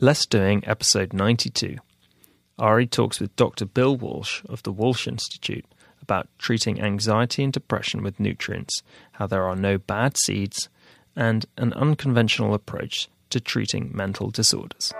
Less Doing, episode 92. Ari talks with Dr. Bill Walsh of the Walsh Institute about treating anxiety and depression with nutrients, how there are no bad seeds, and an unconventional approach to treating mental disorders.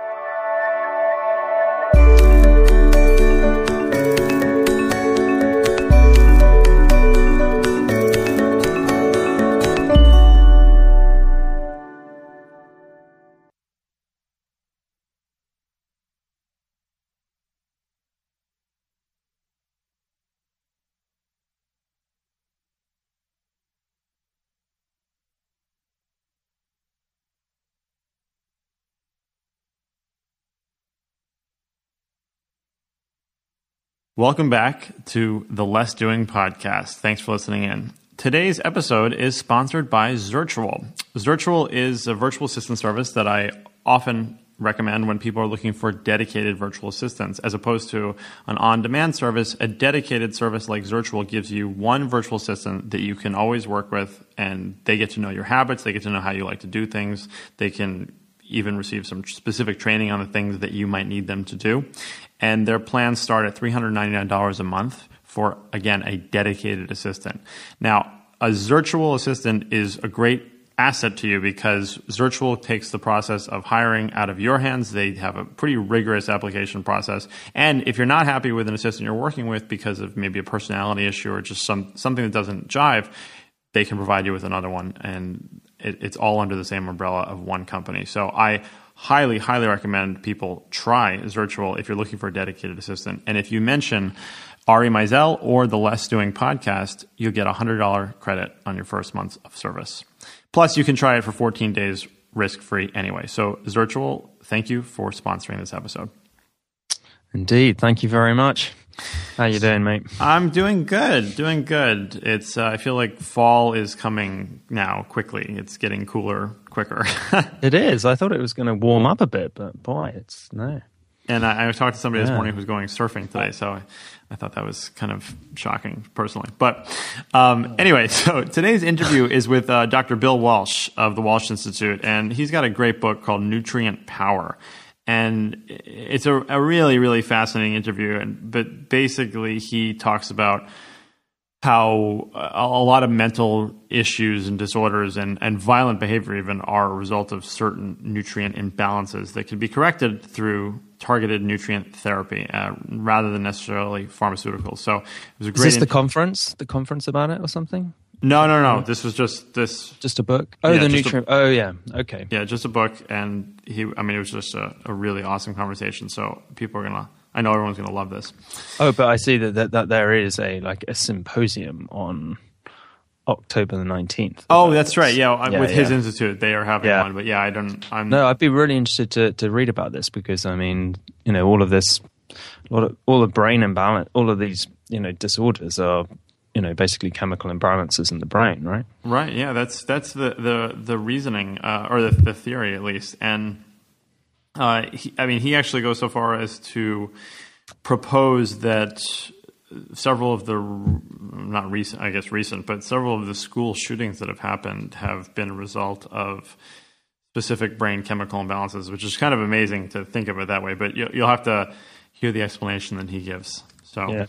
Welcome back to the Less Doing podcast. Thanks for listening in. Today's episode is sponsored by Zirtual. Zirtual is a virtual assistant service that I often recommend when people are looking for dedicated virtual assistants as opposed to an on-demand service a dedicated service like Zirtual gives you one virtual assistant that you can always work with and they get to know your habits they get to know how you like to do things they can even receive some specific training on the things that you might need them to do and their plans start at $399 a month for again a dedicated assistant. Now, a Zirtual assistant is a great asset to you because Zirtual takes the process of hiring out of your hands. They have a pretty rigorous application process. And if you're not happy with an assistant you're working with because of maybe a personality issue or just some something that doesn't jive, they can provide you with another one and it, it's all under the same umbrella of one company. So I highly, highly recommend people try Zirtual if you're looking for a dedicated assistant. And if you mention Ari Meisel or the Less Doing podcast, you'll get a $100 credit on your first month of service. Plus, you can try it for 14 days risk free anyway. So, Zirtual, thank you for sponsoring this episode. Indeed. Thank you very much. How you doing, mate? I'm doing good. Doing good. It's uh, I feel like fall is coming now quickly. It's getting cooler quicker. it is. I thought it was going to warm up a bit, but boy, it's no. And I, I talked to somebody yeah. this morning who's going surfing today, so I, I, thought that was kind of shocking personally. But um, anyway, so today's interview is with uh, Dr. Bill Walsh of the Walsh Institute, and he's got a great book called Nutrient Power and it's a, a really really fascinating interview and but basically he talks about how a lot of mental issues and disorders and, and violent behavior even are a result of certain nutrient imbalances that can be corrected through targeted nutrient therapy uh, rather than necessarily pharmaceuticals. So it was a great. Is this the conference? The conference about it or something? No, no, no. This was just this. Just a book. Oh, yeah, the nutrient. A, oh, yeah. Okay. Yeah, just a book, and he. I mean, it was just a, a really awesome conversation. So people are gonna. I know everyone's gonna love this. Oh, but I see that that, that there is a like a symposium on October the nineteenth. Oh, that's right. Yeah, yeah with yeah. his institute, they are having one. But yeah, I don't. I'm no. I'd be really interested to to read about this because I mean, you know, all of this, a lot of, all the brain imbalance, all of these, you know, disorders are you know basically chemical imbalances in the brain, right? Right. Yeah. That's that's the the the reasoning uh, or the, the theory at least. And uh, he, I mean, he actually goes so far as to propose that several of the not recent, I guess recent, but several of the school shootings that have happened have been a result of specific brain chemical imbalances, which is kind of amazing to think of it that way. But you'll have to hear the explanation that he gives. So. Yeah.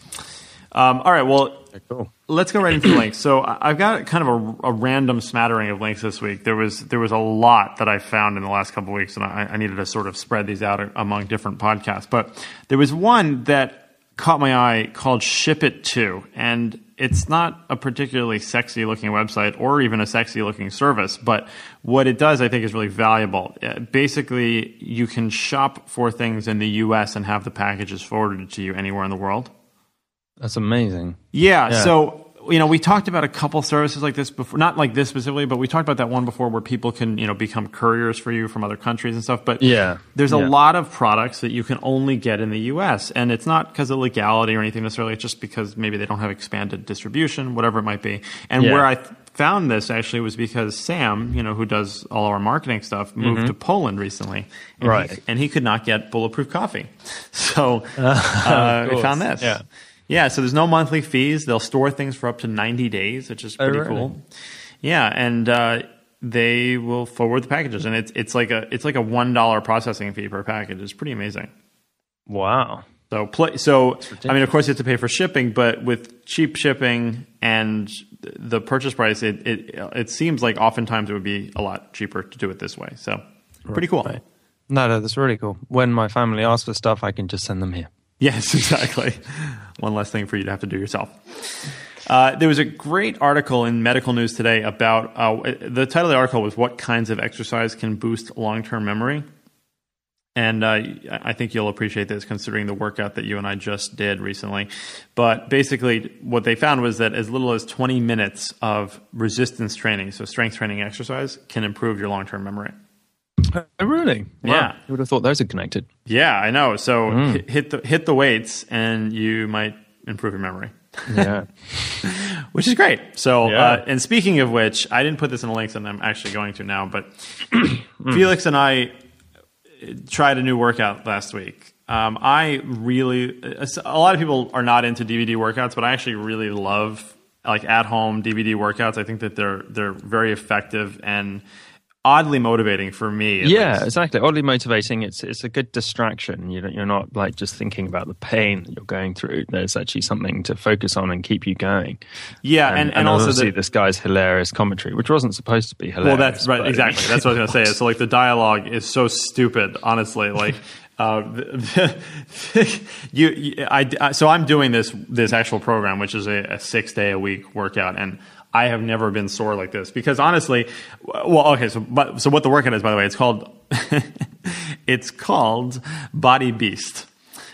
Um, all right. Well, cool. let's go right into the links. So I've got kind of a, a, random smattering of links this week. There was there was a lot that I found in the last couple of weeks, and I, I needed to sort of spread these out among different podcasts. But there was one that caught my eye called ShipItTo, and it's not a particularly sexy looking website or even a sexy looking service, but what it does, I think, is really valuable. Uh, basically, you can shop for things in the US and have the packages forwarded to you anywhere in the world. That's amazing. Yeah, yeah. So you know, we talked about a couple services like this before, not like this specifically, but we talked about that one before where people can, you know, become couriers for you from other countries and stuff. But yeah, there's a lot of products that you can only get in the U.S. and it's not because of legality or anything necessarily. It's just because maybe they don't have expanded distribution, whatever it might be. And yeah. where I found this actually was because Sam, you know, who does all our marketing stuff, moved mm-hmm. to Poland recently, and right? He, and he could not get bulletproof coffee, so uh, we found this. Yeah. Yeah, so there's no monthly fees. They'll store things for up to 90 days, which is oh, pretty oh, cool. Yeah, and uh, they will forward the packages, and it's it's like a it's like a one dollar processing fee per package. It's pretty amazing. Wow. So play, so I mean, of course, you have to pay for shipping, but with cheap shipping and the purchase price, it it it seems like oftentimes it would be a lot cheaper to do it this way. So pretty cool. Right. No, no, that's really cool. When my family asks for stuff, I can just send them here. Yes, exactly. One less thing for you to have to do yourself. Uh, there was a great article in Medical News today about uh, the title of the article was "What kinds of exercise can boost long-term memory." And uh, I think you'll appreciate this considering the workout that you and I just did recently. But basically, what they found was that as little as 20 minutes of resistance training, so strength training exercise, can improve your long term memory. Oh, really? Yeah. You would have thought those are connected. Yeah, I know. So hit, hit the hit the weights, and you might improve your memory. Yeah. which is great. So, Yeah. uh, and speaking of which, I didn't put this in the links, and I'm actually going to now. But Felix and I tried a new workout last week. Um, I really, a lot of people are not into DVD workouts, but I actually really love like at home DVD workouts. I think that they're they're very effective and oddly motivating for me. yeah, least. exactly. Oddly motivating. It's it's a good distraction. You you're not like just thinking about the pain that you're going through. There's actually something to focus on and keep you going. yeah, And, and, and, and, also the, this guy's hilarious commentary, which wasn't supposed to be hilarious. Well, that's right. Exactly. That's what I was going to say. So, like, the dialogue is so stupid. Honestly, like, uh, you, you I, I- so I'm doing this this actual program, which is a, a six day a week workout, and I have never been sore like this because honestly, well, okay. So, but so what the workout is, by the way, it's called it's called Body Beast.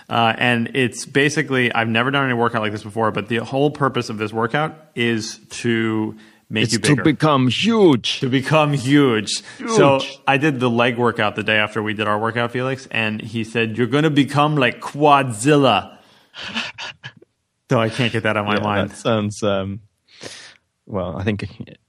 Uh, and it's basically I've never done any workout like this before, but the whole purpose of this workout is to make It's you to become huge. to become huge. So I did the leg workout the day after we did our workout, Felix, and he said, You're going to become like Quadzilla. so I can't get that on my Yeah, mind. That sounds. Um, well, I think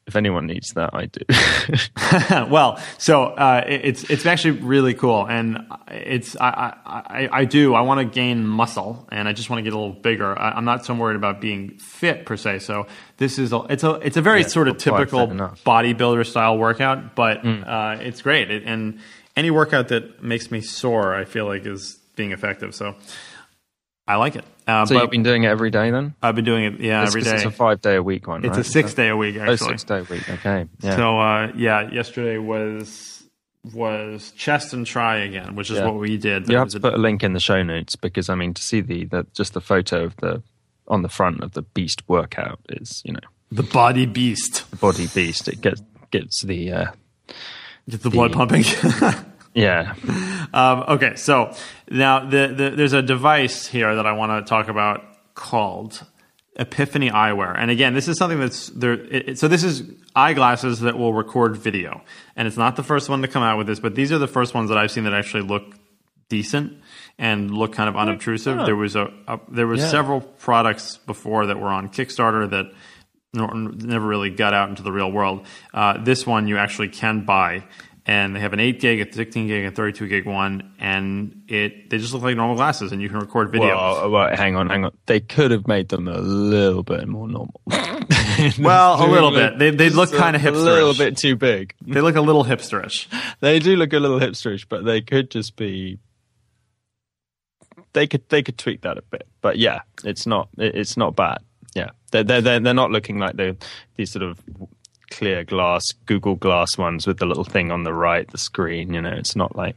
if anyone needs that, I do. well, so uh, it's it's actually really cool, and it's I I, I, do I want to gain muscle, and I just want to get a little bigger. I, I'm not so worried about being fit per se. So this is a, it's a it's a very Yeah, sort of typical bodybuilder style workout, but uh, it's great. It, and any workout that makes me sore, I feel like is being effective. So I like it. Uh, so but you've been doing it every day then? I've been doing it, yeah, It's every day. It's a five day a week one. It's right? a six day a week Oh, actually. six day a week. Okay. Yeah. So uh, yeah, yesterday was was chest and try again, which is Yeah. what we did. you have to a- put a link in the show notes because I mean to see the, the just the photo of the on the front of the beast workout is you know the body beast. the body beast. It gets gets the uh, Get the blood pumping. yeah um, okay, so now the, the, there's a device here that I want to talk about called Epiphany Eyewear, and again, this is something that's there. It, it- so this is eyeglasses that will record video, and it's not the first one to come out with this, but these are the first ones that I've seen that actually look decent and look kind of unobtrusive. There was a, a there was Yeah. several products before that were on Kickstarter that nor- never really got out into the real world. Uh, this one you actually can buy, and they have an 8 gig, a 16 gig, and 32 gig one, and it they just look like normal glasses, and you can record video. Well, uh, well, hang on, hang on. They could have made them a little bit more normal. Well, a little bit. They they look kind of hipsterish. a little bit too big. They look a little hipsterish. They do look a little hipsterish, but they could just be. They could they could tweak that a bit, but yeah, it's not it, it's not bad. Yeah, they're they're they're, they're not looking like the these sort of clear glass Google Glass ones with the little thing on the right, the screen. You know, it's not like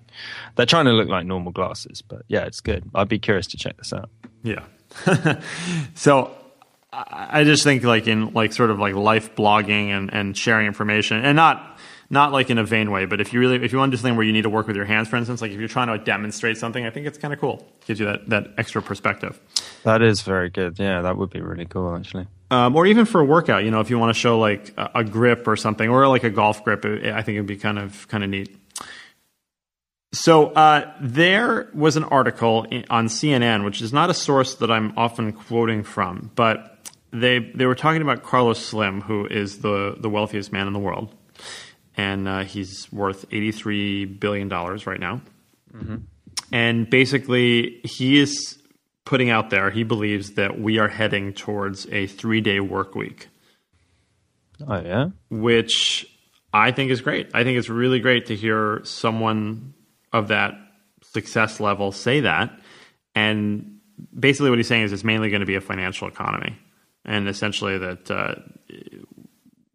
they're trying to look like normal glasses, but yeah, it's good. I'd be curious to check this out. Yeah. so I just think like in like sort of like life blogging and, and sharing information and not not like in a vain way, but if you really if you want to do something where you need to work with your hands, for instance, like if you're trying to demonstrate something, I think it's kind of cool. Gives you that, that extra perspective. That is very good. Yeah, that would be really cool actually. Um, or even for a workout, you know, if you want to show like a, a grip or something, or like a golf grip, it, I think it'd be kind of kind of neat. So uh, there was an article on CNN, which is not a source that I'm often quoting from, but they they were talking about Carlos Slim, who is the the wealthiest man in the world, and uh, he's worth 83 billion dollars right now. And basically, he is putting out there he believes that we are heading towards a three day work week Oh yeah. which I think is great. I think it's really great to hear someone of that success level say that. And basically, what he's saying is it's mainly going to be a financial economy, and essentially that uh,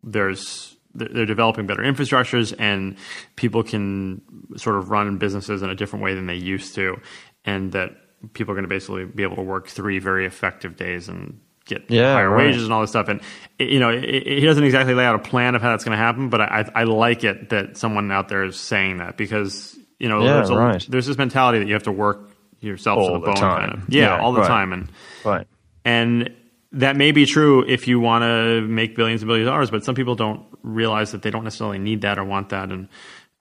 there's they're developing better infrastructures and people can sort of run businesses in a different way than they used to and that people are going to basically be able to work three very effective days and get Yeah, higher right. wages and all this stuff and you know he doesn't exactly lay out a plan of how that's going to happen but I, I like it that someone out there is saying that because you know Yeah, there's, a, right. there's this mentality that you have to work yourself All to the, the bone time. kind of yeah, Yeah, all the right. time and Right. and that may be true if you want to make billions and billions of dollars, but some people don't realize that they don't necessarily need that or want that. And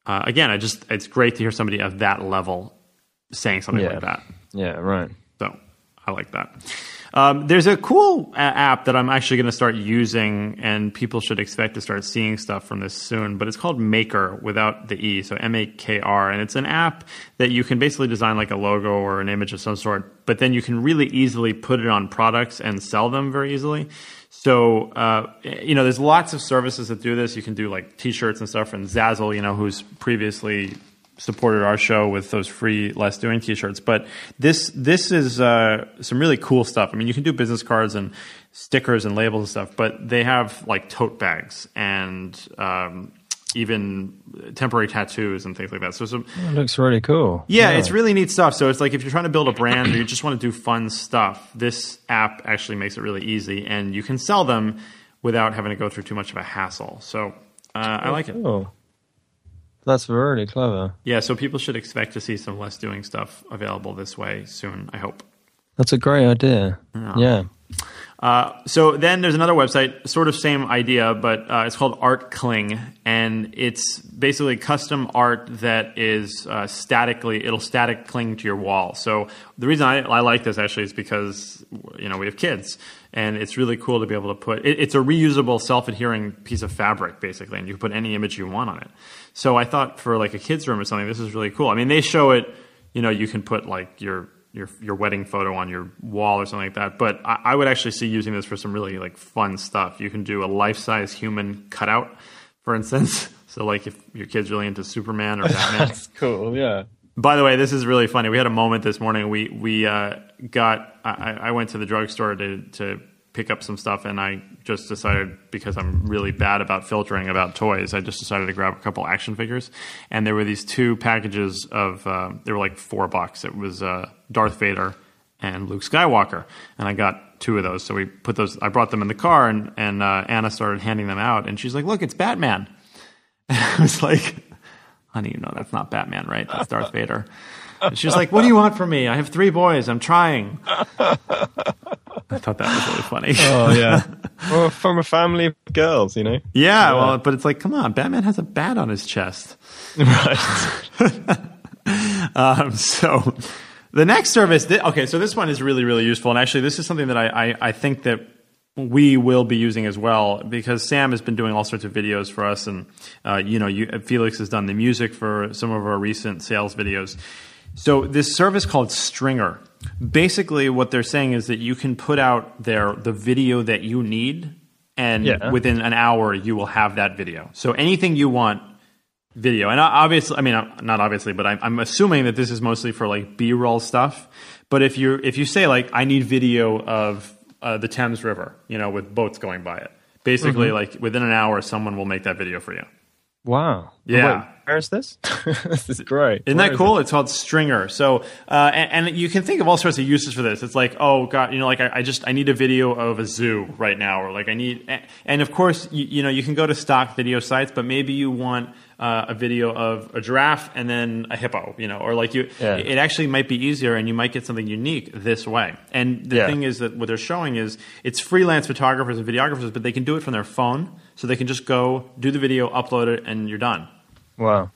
uh, again, I just it's great to hear somebody of that level saying something Yeah. like that. Yeah. Right. So I like that. Um, there's a cool a- app that I'm actually going to start using, and people should expect to start seeing stuff from this soon. But it's called Maker without the e, so M A K R, and it's an app that you can basically design like a logo or an image of some sort, but then you can really easily put it on products and sell them very easily. So uh, you know, there's lots of services that do this. You can do like T-shirts and stuff, and Zazzle, you know, who's previously supported our show with those free less doing t-shirts but this this is uh, some really cool stuff i mean you can do business cards and stickers and labels and stuff but they have like tote bags and um, even temporary tattoos and things like that so some It looks really cool. yeah, it's really neat stuff. So it's like if you're trying to build a brand or you just want to do fun stuff, this app actually makes it really easy, and you can sell them without having to go through too much of a hassle. So uh, I like it. That's really clever. Yeah, so people should expect to see some less doing stuff available this way soon. I hope. That's a great idea. Yeah. Uh, so then there's another website, sort of same idea, but uh, it's called ArtCling, and it's basically custom art that is uh, statically it'll static cling to your wall. So the reason I, I like this actually is because you know we have kids, and it's really cool to be able to put it, it's a reusable, self-adhering piece of fabric basically, and you can put any image you want on it. So I thought for like a kids room or something, this is really cool. I mean, they show it, you know, you can put like your your your wedding photo on your wall or something like that. But I, I would actually see using this for some really like fun stuff. You can do a life size human cutout, for instance. So like if your kid's really into Superman or Batman. That's cool. Yeah. By the way, this is really funny. We had a moment this morning. We we uh, got. I, I went to the drugstore to to pick up some stuff, and I just decided because I'm really bad about filtering about toys, I just decided to grab a couple action figures, and there were these two packages of. Uh, they were like four bucks. It was uh, Darth Vader and Luke Skywalker, and I got two of those. So we put those. I brought them in the car, and and uh, Anna started handing them out, and she's like, "Look, it's Batman." And I was like, honey, you know that's not Batman, right? That's Darth Vader. And she was like, what do you want from me? I have three boys. I'm trying. I thought that was really funny. Oh yeah. well, from a family of girls, you know. yeah, well, but it's like, come on, Batman has a bat on his chest. Right. Um, so the next service, thi- okay, so this one is really, really useful. And actually, this is something that I, I, I think that we will be using as well because Sam has been doing all sorts of videos for us. And, uh, you know, you, Felix has done the music for some of our recent sales videos. So this service called Stringr, basically what they're saying is that you can put out there the video that you need and Yeah. within an hour you will have that video. So anything you want video. And obviously, I mean, uh, not obviously, but I'm, I'm assuming that this is mostly for like B-roll stuff. But if you if you say like I need video of uh, the Thames River, you know, with boats going by it, basically like within an hour, someone will make that video for you. Wow. Yeah. Wait, where is this? this is great. Isn't Where that is cool? It's called Stringr. So, uh, and, and you can think of all sorts of uses for this. It's like, oh god, you know, like I, I just I need a video of a zoo right now, or like I need, and of course, you, you know, you can go to stock video sites, but maybe you want uh, a video of a giraffe and then a hippo, you know, or like you, Yeah. it actually might be easier, and you might get something unique this way. And the Yeah. thing is that what they're showing is it's freelance photographers and videographers, but they can do it from their phone, so they can just go do the video, upload it, and you're done. Wow.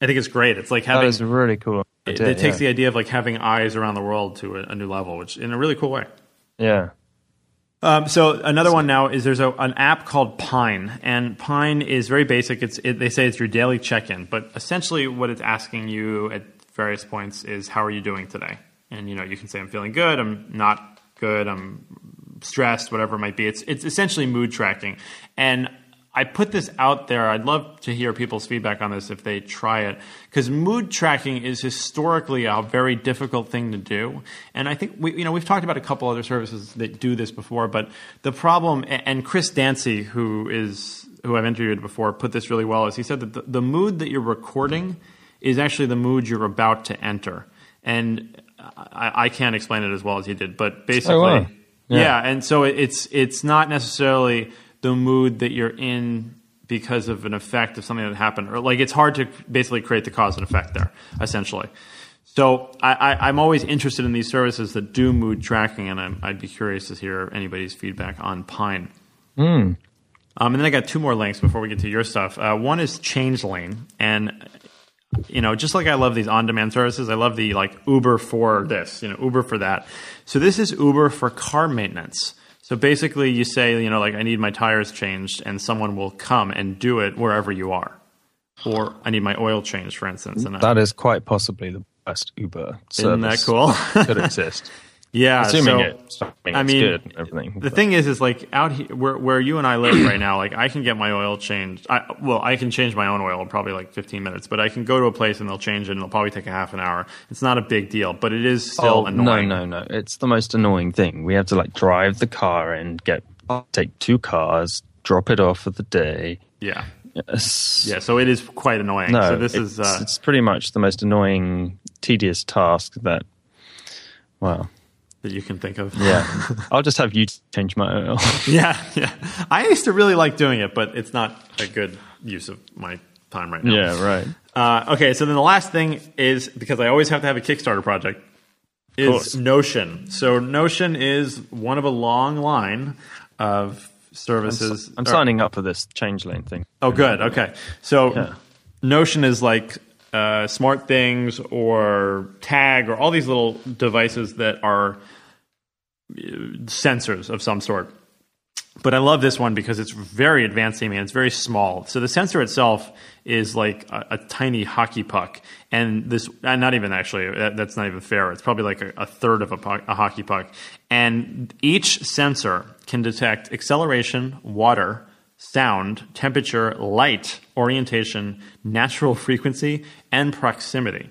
I think it's great. It's like having is a really cool. it, idea, it takes yeah. the idea of like having eyes around the world to a, a new level, which in a really cool way. Yeah. Um, so another one now is there's a, an app called Pine, and Pine is very basic. It's it, they say it's your daily check-in, but essentially what it's asking you at various points is how are you doing today? And you know you can say I'm feeling good, I'm not good, I'm stressed, whatever it might be. It's it's essentially mood tracking, and I put this out there. I'd love to hear people's feedback on this if they try it, because mood tracking is historically a very difficult thing to do. And I think we, you know, we've talked about a couple other services that do this before, but the problem, and Chris Dancy, who is who I've interviewed before, put this really well. Is he said that the, the mood that you're recording is actually the mood you're about to enter, and I, I can't explain it as well as he did, but basically, Oh, wow. yeah. Yeah. and so it's it's not necessarily the mood that you're in because of an effect of something that happened, or like it's hard to basically create the cause and effect there, essentially. So I, I, I'm always interested in these services that do mood tracking, and I'm, I'd be curious to hear anybody's feedback on Pine. Um, and then I got two more links before we get to your stuff. Uh, one is ChangeLane, and you know, just like I love these on-demand services, I love the like Uber for this, you know, Uber for that. So this is Uber for car maintenance. So basically, you say, you know, like I need my tires changed, and someone will come and do it wherever you are. Or I need my oil changed, for instance. And I- That is quite possibly the best Uber Isn't that cool? could exist. Yeah, Assuming so- it's, assuming I it's mean, good and everything. The but- thing is, is like out here where, where you and I live right now, like I can get my oil changed. I, well, I can change my own oil in probably like 15 minutes, but I can go to a place and they'll change it and it'll probably take a half an hour. It's not a big deal, but it is still oh, annoying. No, no, no. It's the most annoying thing. We have to like drive the car and get take two cars, drop it off for the day. Yeah. Yes. Yeah. So it is quite annoying. No, so this it's, is, uh, it's pretty much the most annoying, tedious task that. Well, that you can think of. yeah. I'll just have you change my oil. yeah. Yeah. I used to really like doing it, but it's not a good use of my time right now. yeah, right. Uh, okay, so then the last thing is because I always have to have a Kickstarter project. Is. Notion. So Notion is one of a long line of services. I'm or- signing up for this ChangeLane thing. Oh, good. Okay, so Yeah. Notion is like uh, SmartThings or Tag or all these little devices that are uh, sensors of some sort. But I love this one because it's very advanced seeming and it's very small. So the sensor itself is like a, a tiny hockey puck, and this uh, not even actually that, that's not even fair. It's probably like a, a third of a, puck, a hockey puck, and each sensor can detect acceleration, water, sound, temperature, light, orientation, natural frequency, and proximity.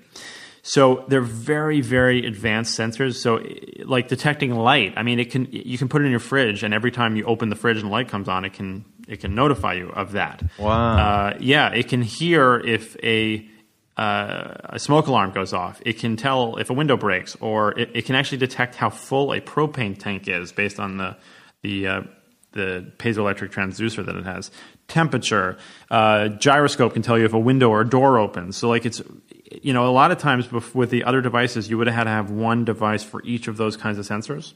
So they're very, very advanced sensors. So, like detecting light, I mean, it can you can put it in your fridge, and every time you open the fridge and the light comes on, it can it can notify you of that. Wow. Uh, yeah, it can hear if a uh, a smoke alarm goes off. It can tell if a window breaks, or it, it can actually detect how full a propane tank is based on the the uh, the piezoelectric transducer that it has. Temperature, uh, gyroscope can tell you if a window or a door opens. So, like it's you know a lot of times bef- with the other devices, you would have had to have one device for each of those kinds of sensors.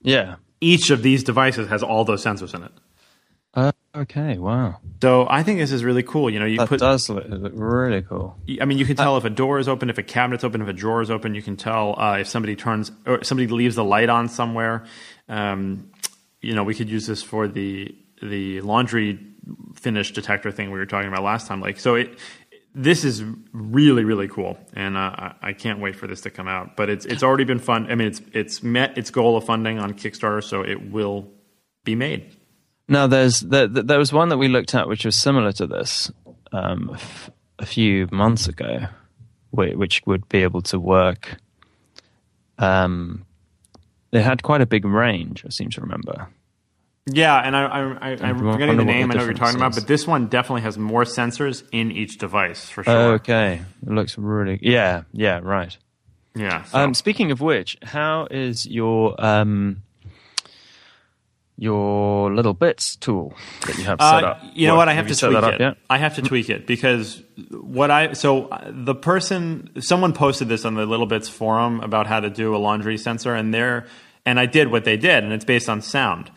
Yeah. Each of these devices has all those sensors in it. Uh, okay. Wow. So I think this is really cool. You know, you That put does look, look really cool. I mean, you can tell if a door is open, if a cabinet's open, if a drawer is open. You can tell uh, if somebody turns or somebody leaves the light on somewhere. Um, you know, we could use this for the the laundry finish detector thing we were talking about last time. Like, so it this is really really cool, and uh, I, can't wait for this to come out. But it's it's already been fun. I mean, it's it's met its goal of funding on Kickstarter, so it will be made. Now, there's there, there was one that we looked at which was similar to this um, a f- a few months ago, whi- which would be able to work. Um, it had quite a big range, I seem to remember. Yeah, and I, I, I, I'm wonder forgetting the what the name. I know what you're talking about, but this one definitely has more sensors in each device for sure. Okay, it looks really yeah, yeah, right. Yeah. so- Um, speaking of which, how is your um, your littleBits tool that you have set Uh, up? you know what? I have, you to tweak that up it. yet? I have to tweak it because what I so uh, the person someone posted this on the littleBits forum about how to do a laundry sensor, and there and I did what they did, and it's based on sound.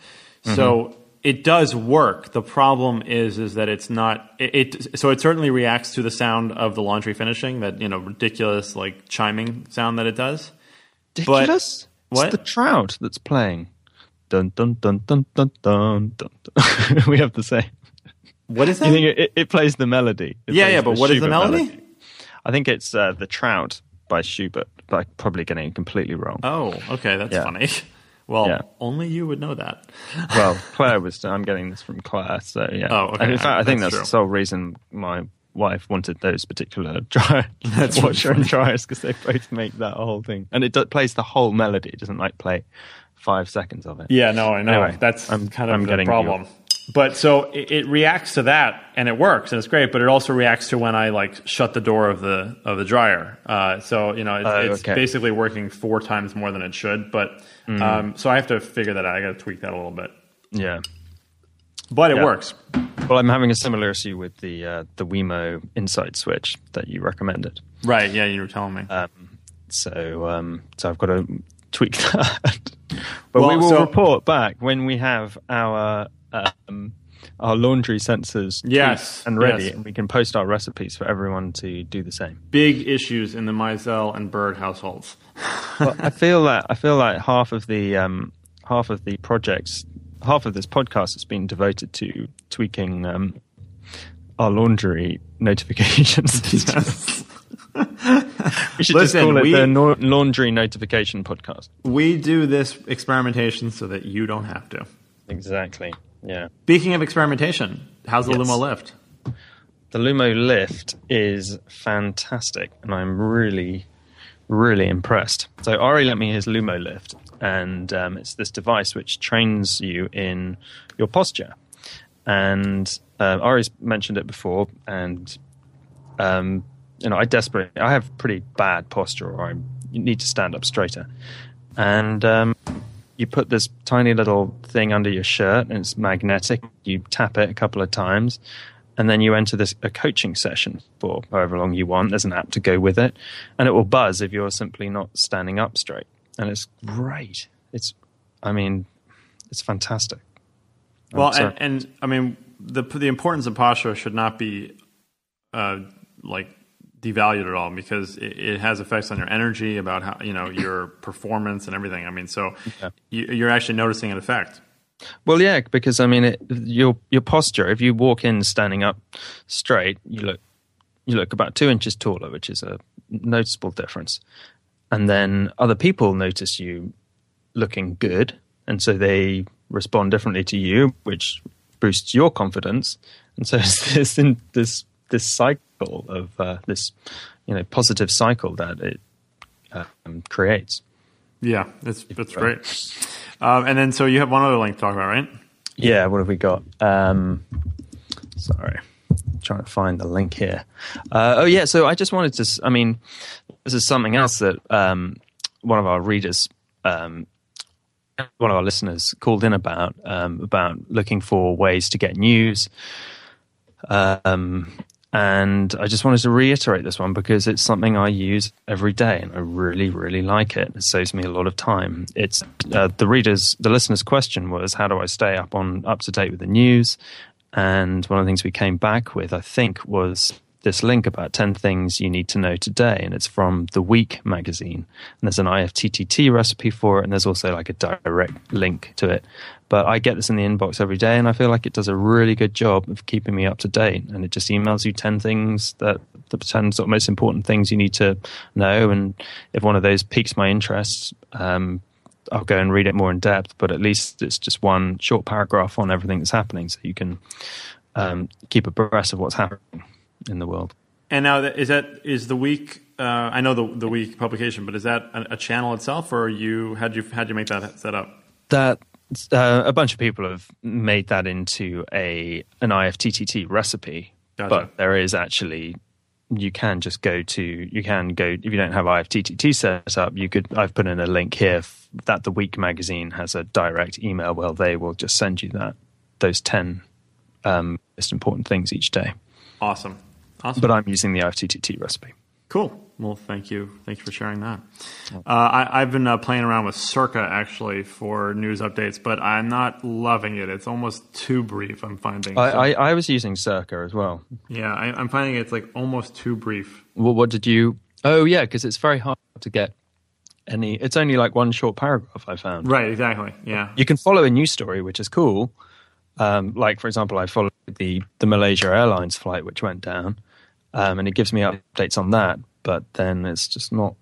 So Mm-hmm. it does work. The problem is is that it's not it, it. So it certainly reacts to the sound of the laundry finishing, that you know ridiculous like chiming sound that it does. Ridiculous. What? It's the trout that's playing. Dun dun dun dun dun dun dun. dun. we have the same. What is that? You think it, it plays the melody? Yeah, yeah, but what is the Schubert melody? I think it's uh, the Trout by Schubert, but I'm probably getting it completely wrong. oh, okay, that's Yeah. funny. Well, Yeah. only you would know that. Well, Claire was. I'm getting this from Claire. So yeah. Oh, okay. And in fact, I think That's that's, the sole reason my wife wanted those particular dryer That's washer and dryers because they both make that whole thing, and it do, plays the whole melody. It doesn't like play five seconds of it. Yeah, no, I know. Anyway, That's I'm- kind of I'm the getting problem. But so it, it reacts to that, and it works, and it's great. But it also reacts to when I like shut the door of the of the dryer. Uh, so you know, it's, Oh, it's okay. basically working four times more than it should. But Mm. um, so I have to figure that out. I got to tweak that a little bit. Yeah. But it Yeah. works. Well, I'm having a similar issue with the uh, the Wemo Insight switch that you recommended. Right? Yeah, you were telling me. Uh, So, um, so I've got to tweak that. but Well, we will so- report back when we have our um, our laundry sensors Yes, and ready, yes. and we can post our recipes for everyone to do the same. Big issues in the Meisel and Bird households. well, I feel that I feel like half of the um, half of the projects, half of this podcast has been devoted to tweaking um, our laundry notifications system. We should Listen, just call it we- the no- laundry notification podcast. We do this experimentation so that you don't have to. Exactly. Yeah. Speaking of experimentation, how's the Yes. Lumo Lift? The LumoLift is fantastic, and I'm really, really impressed. So Ari lent me his LumoLift, and um, it's this device which trains you in your posture. And uh, Ari's mentioned it before, and um, you know, I desperately, I have pretty bad posture, or I need to stand up straighter. And um, you put this tiny little thing under your shirt, and it's magnetic. You tap it a couple of times, and then you enter this a coaching session for however long you want. There's an app to go with it, and it will buzz if you're simply not standing up straight. And it's great. It's, I mean, it's fantastic. Well, and, and I mean, the the importance of posture should not be uh, like devalued at all because it, it has effects on your energy, about how you know your performance and everything. I mean, so you, you're actually noticing an effect. Well, yeah, because I mean, it, your your posture. If you walk in standing up straight, you look you look about two inches taller, which is a noticeable difference. And then other people notice you looking good, and so they respond differently to you, which boosts your confidence. And so it's this in this this cycle of uh, this you know positive cycle that it um, creates. Yeah, that's that's great. Um, and then so you have one other link to talk about, right? Yeah, what have we got? Um, sorry, trying to find the link here. Uh, oh yeah, so I just wanted to. I mean, this is something else that um, one of our readers, um, one of our listeners, called in about um, about looking for ways to get news. Um, and I just wanted to reiterate this one because it's something I use every day, and I really, really like it. It saves me a lot of time. It's uh, the readers, the listeners' question was, "How do I stay up on up to date with the news?" And one of the things we came back with, I think, was this link about 10 things you need to know today. And it's from The Week magazine. And there's an IFTTT recipe for it. And there's also like a direct link to it. But I get this in the inbox every day. And I feel like it does a really good job of keeping me up to date. And it just emails you 10 things that the 10 sort of most important things you need to know. And if one of those piques my interest, um, I'll go and read it more in depth, but at least it's just one short paragraph on everything that's happening, so you can um, keep abreast of what's happening in the world. And now that, is that is the week? Uh, I know the the week publication, but is that a, a channel itself, or you had you had you make that set up? That uh, a bunch of people have made that into a an IFTTT recipe, Gotcha. but there is actually you can just go to you can go if you don't have IFTTT set up. You could I've put in a link here f- that the Week magazine has a direct email. Well, they will just send you that those ten um, most important things each day. Awesome, awesome. But I'm using the IFTTT recipe. Cool. Well, thank you. Thank you for sharing that. Uh, I, I've been uh, playing around with Circa actually for news updates, but I'm not loving it. It's almost too brief. I'm finding. I, So- I, I was using Circa as well. yeah, I, I'm finding it's like almost too brief. Well, what did you? Oh, yeah, because it's very hard to get any. It's only like one short paragraph. I found. Right. Exactly. Yeah. You can follow a news story, which is cool. Um, like for example, I followed the the Malaysia Airlines flight which went down, um, and it gives me updates on that. But then it's just not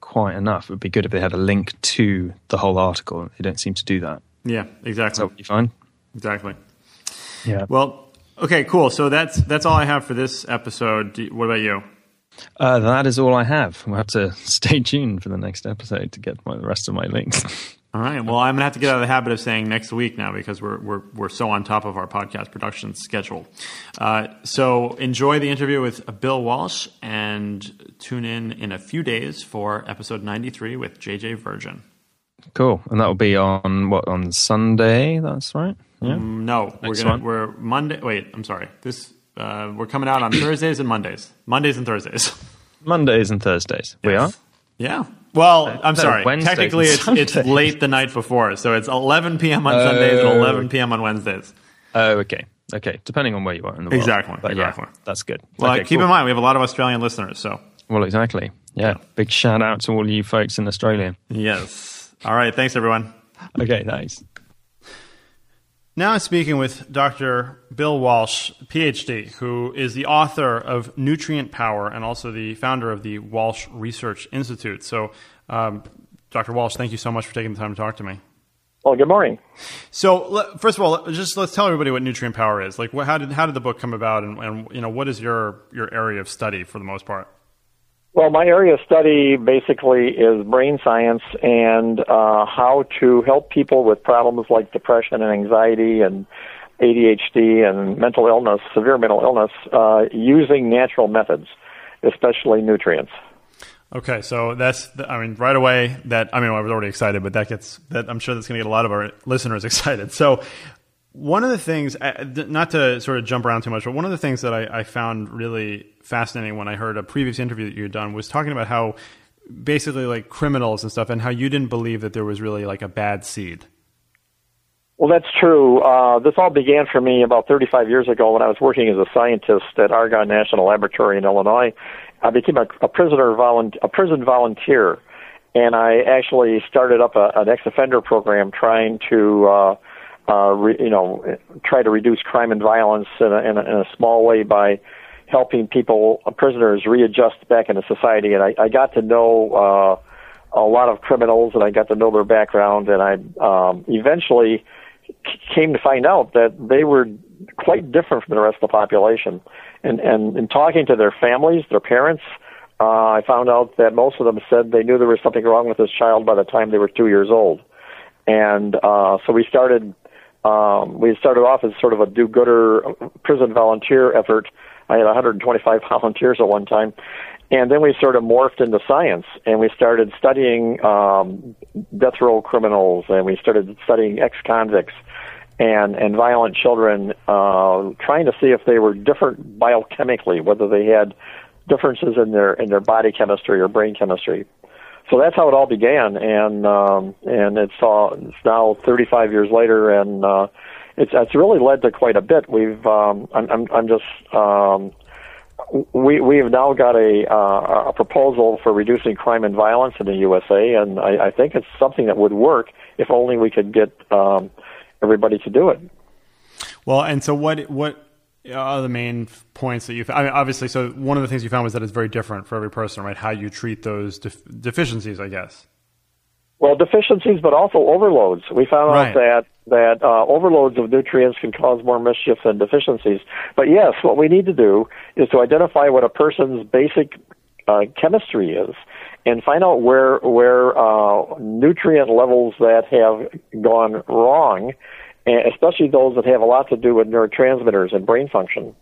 quite enough. It would be good if they had a link to the whole article. They don't seem to do that. Yeah, exactly. So you find? Exactly. Yeah. Well, okay, cool. So that's that's all I have for this episode. Do, what about you? Uh, that is all I have. We'll have to stay tuned for the next episode to get my, the rest of my links. All right. Well, I'm gonna have to get out of the habit of saying next week now because we're we're we're so on top of our podcast production schedule. Uh, so enjoy the interview with Bill Walsh and tune in in a few days for episode 93 with JJ Virgin. cool. And that will be on what on Sunday? That's right. Yeah. Mm, No, we're gonna one? we're Monday. Wait, I'm sorry. This uh, we're coming out on Thursdays and Mondays. Mondays and Thursdays. Mondays and Thursdays. We are. Yeah. Well, I'm sorry. Wednesdays Technically, it's, it's late the night before, so it's 11 p.m. on Sundays and Oh. 11 p.m. on Wednesdays. Oh, okay. Okay. Depending on where you are in the world. Exactly, But yeah, exactly. that's good. Well, okay, keep cool. in mind we have a lot of Australian listeners, so Well, exactly. Yeah. Big shout out to all you folks in Australia. yes. All right. Thanks, everyone. Okay. Thanks. Now I'm speaking with Dr. Bill Walsh, PhD, who is the author of Nutrient Power and also the founder of the Walsh Research Institute. So, um, Dr. Walsh, thank you so much for taking the time to talk to me. Well, good morning. So, first of all, just let's tell everybody what Nutrient Power is. Like, how did how did the book come about, and, and you know, what is your your area of study for the most part? Well, my area of study basically is brain science and uh, how to help people with problems like depression and anxiety and ADHD and mental illness, severe mental illness, uh, using natural methods, especially nutrients. Okay, so that's I mean right away that I mean I was already excited, but that gets that I'm sure that's going to get a lot of our listeners excited. So one of the things, not to sort of jump around too much, but one of the things that I, I found really fascinating when I heard a previous interview that you had done was talking about how basically like criminals and stuff, and how you didn't believe that there was really like a bad seed. Well, that's true. Uh, this all began for me about 35 years ago when I was working as a scientist at Argonne National Laboratory in Illinois. I became a, a prisoner volun- a prison volunteer, and I actually started up a, an ex-offender program trying to, uh, uh, re- you know, try to reduce crime and violence in a, in a, in a small way by helping people, uh, prisoners, readjust back into society. And I, I got to know uh, a lot of criminals, and I got to know their background, and I um, eventually came to find out that they were quite different from the rest of the population. And and in talking to their families, their parents, uh, I found out that most of them said they knew there was something wrong with this child by the time they were two years old. And uh, so we started. Um, we started off as sort of a do-gooder prison volunteer effort. I had 125 volunteers at one time, and then we sort of morphed into science, and we started studying um, death row criminals, and we started studying ex-convicts and and violent children, uh, trying to see if they were different biochemically, whether they had differences in their in their body chemistry or brain chemistry. So that's how it all began, and um, and it's all it's now 35 years later, and uh, it's it's really led to quite a bit. We've um, I'm I'm, I'm just um, we we have now got a uh, a proposal for reducing crime and violence in the USA, and I, I think it's something that would work if only we could get um, everybody to do it. Well, and so what what are the main points that you? I mean, obviously, so one of the things you found was that it's very different for every person, right? How you treat those def- deficiencies, I guess. Well, deficiencies, but also overloads. We found Right. out that that uh, overloads of nutrients can cause more mischief than deficiencies. But yes, what we need to do is to identify what a person's basic uh, chemistry is, and find out where where uh, nutrient levels that have gone wrong, especially those that have a lot to do with neurotransmitters and brain function.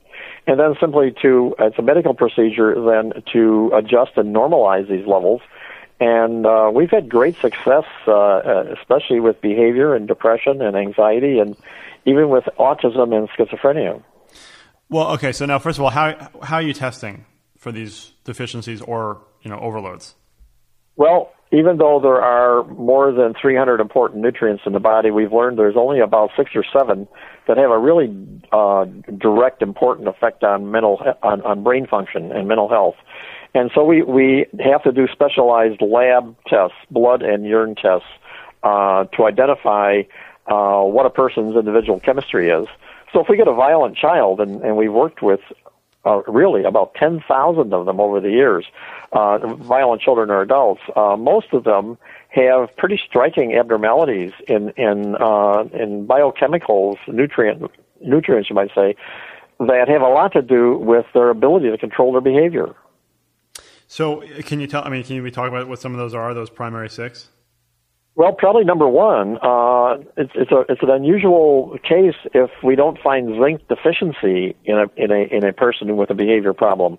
And then simply to, it's a medical procedure then to adjust and normalize these levels and uh, we've had great success, uh, uh, especially with behavior and depression and anxiety, and even with autism and schizophrenia. Well, okay. So now, first of all, how how are you testing for these deficiencies or you know overloads? Well, even though there are more than 300 important nutrients in the body, we've learned there's only about six or seven that have a really uh, direct, important effect on mental on, on brain function and mental health. And so we, we have to do specialized lab tests, blood and urine tests, uh, to identify uh, what a person's individual chemistry is. So if we get a violent child, and, and we've worked with uh, really about 10,000 of them over the years, uh, violent children or adults. Uh, most of them have pretty striking abnormalities in in uh, in biochemicals, nutrient nutrients, you might say, that have a lot to do with their ability to control their behavior. So, can you tell? I mean, can you talk about what some of those are? Those primary six. Well, probably number one. Uh, it's it's a it's an unusual case if we don't find zinc deficiency in a in a in a person with a behavior problem,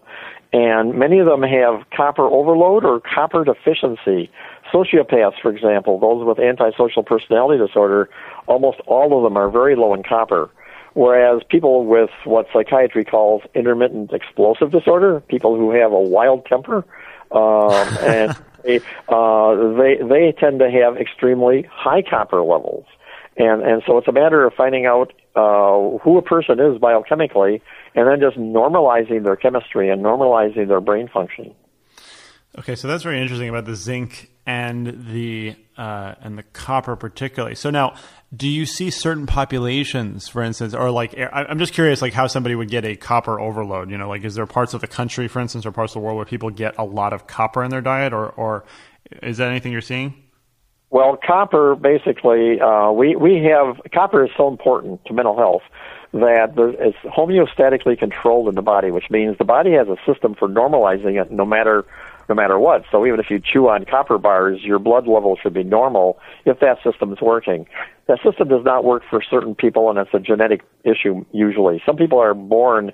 and many of them have copper overload or copper deficiency. Sociopaths, for example, those with antisocial personality disorder, almost all of them are very low in copper. Whereas people with what psychiatry calls intermittent explosive disorder, people who have a wild temper, um, and uh, they they tend to have extremely high copper levels, and and so it's a matter of finding out uh, who a person is biochemically, and then just normalizing their chemistry and normalizing their brain function. Okay, so that's very interesting about the zinc and the uh, and the copper particularly. So now, do you see certain populations, for instance, or like I'm just curious, like how somebody would get a copper overload? You know, like is there parts of the country, for instance, or parts of the world where people get a lot of copper in their diet, or or is that anything you're seeing? Well, copper basically, uh, we we have copper is so important to mental health that it's homeostatically controlled in the body, which means the body has a system for normalizing it no matter no matter what. So even if you chew on copper bars, your blood level should be normal if that system is working. That system does not work for certain people, and it's a genetic issue usually. Some people are born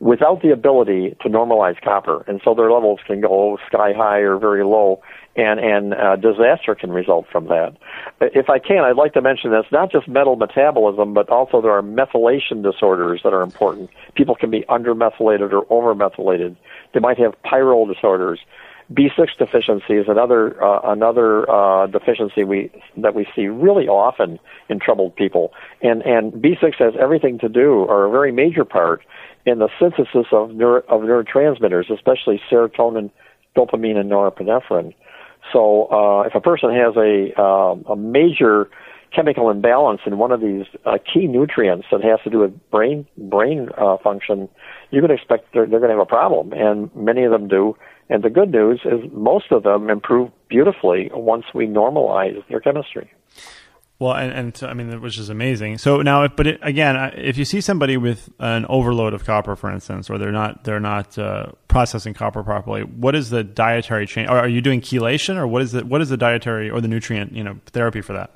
without the ability to normalize copper, and so their levels can go sky high or very low, and and uh, disaster can result from that. If I can, I'd like to mention that it's not just metal metabolism, but also there are methylation disorders that are important. People can be undermethylated or overmethylated. They might have pyrrole disorders. B6 deficiency is another uh, another uh, deficiency we that we see really often in troubled people, and and B6 has everything to do, or a very major part, in the synthesis of neuro, of neurotransmitters, especially serotonin, dopamine, and norepinephrine. So uh, if a person has a um, a major chemical imbalance in one of these uh, key nutrients that has to do with brain brain uh, function, you can expect they're, they're going to have a problem, and many of them do and the good news is most of them improve beautifully once we normalize their chemistry. Well, and, and I mean, which is amazing. So now, but it, again, if you see somebody with an overload of copper, for instance, or they're not they're not uh, processing copper properly, what is the dietary change? Are you doing chelation, or what is the what is the dietary or the nutrient you know therapy for that?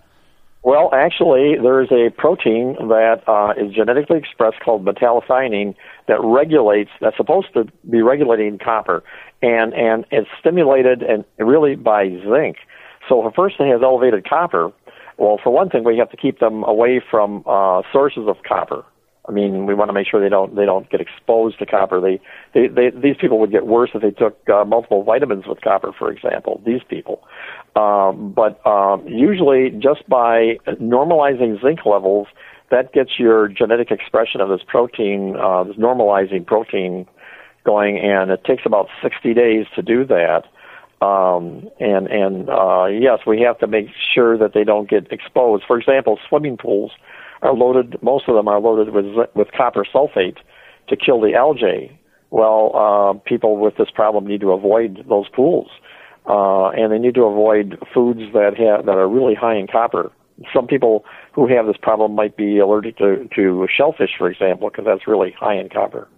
Well, actually, there is a protein that uh, is genetically expressed called metallothionein that regulates, that's supposed to be regulating copper, and, and it's stimulated and really by zinc. So if a person has elevated copper, well, for one thing, we have to keep them away from uh, sources of copper. I mean, we want to make sure they don't they don't get exposed to copper. They, they, they these people would get worse if they took uh, multiple vitamins with copper, for example. These people, um, but um, usually just by normalizing zinc levels, that gets your genetic expression of this protein, uh, this normalizing protein, going, and it takes about 60 days to do that. Um, and and uh, yes, we have to make sure that they don't get exposed. For example, swimming pools are loaded. Most of them are loaded with with copper sulfate to kill the algae. Well, uh, people with this problem need to avoid those pools, uh, and they need to avoid foods that have that are really high in copper. Some people who have this problem might be allergic to to shellfish, for example, because that's really high in copper.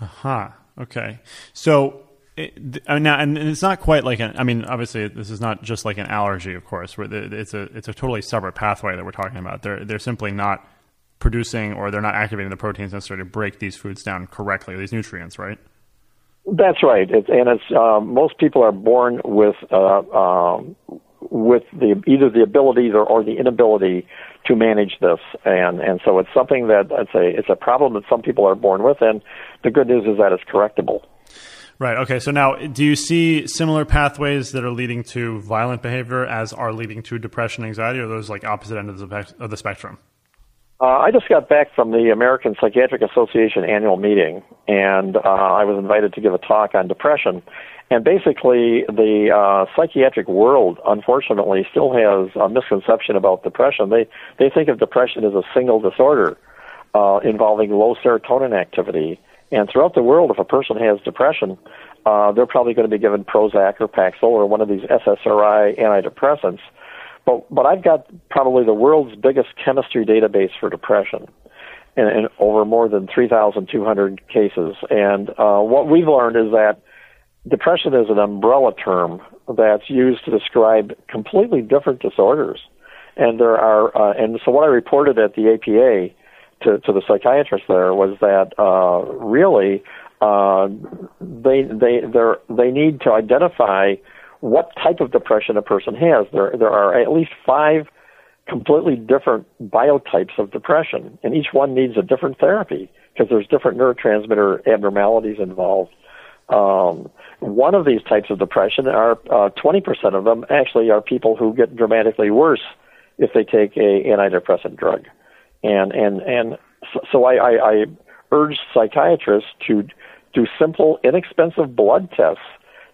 Aha. Uh-huh. Okay. So it, uh, now, and it's not quite like an. I mean, obviously, this is not just like an allergy, of course. It's a it's a totally separate pathway that we're talking about. They're they're simply not producing or they're not activating the proteins necessary to break these foods down correctly, these nutrients, right? That's right. It's, and it's um, most people are born with uh, um, with the either the ability or, or the inability to manage this, and and so it's something that it's a it's a problem that some people are born with, and the good news is that it's correctable. Right. Okay. So now, do you see similar pathways that are leading to violent behavior as are leading to depression, anxiety, or those like opposite ends of the, of the spectrum? Uh, I just got back from the American Psychiatric Association annual meeting, and uh, I was invited to give a talk on depression. And basically, the uh, psychiatric world, unfortunately, still has a misconception about depression. They they think of depression as a single disorder uh, involving low serotonin activity And throughout the world, if a person has depression, uh, they're probably going to be given Prozac or Paxil or one of these SSRI antidepressants. But but I've got probably the world's biggest chemistry database for depression, and, and over more than 3,200 cases. And uh, what we've learned is that depression is an umbrella term that's used to describe completely different disorders. And there are, uh, and so what I reported at the APA to, to the psychiatrist there was that uh, really uh, they they they they need to identify what type of depression a person has. There there are at least five completely different biotypes of depression, and each one needs a different therapy because there's different neurotransmitter abnormalities involved. Um, one of these types of depression are uh, 20% of them actually are people who get dramatically worse if they take a antidepressant drug, and and and so, I, I, I urge psychiatrists to do simple, inexpensive blood tests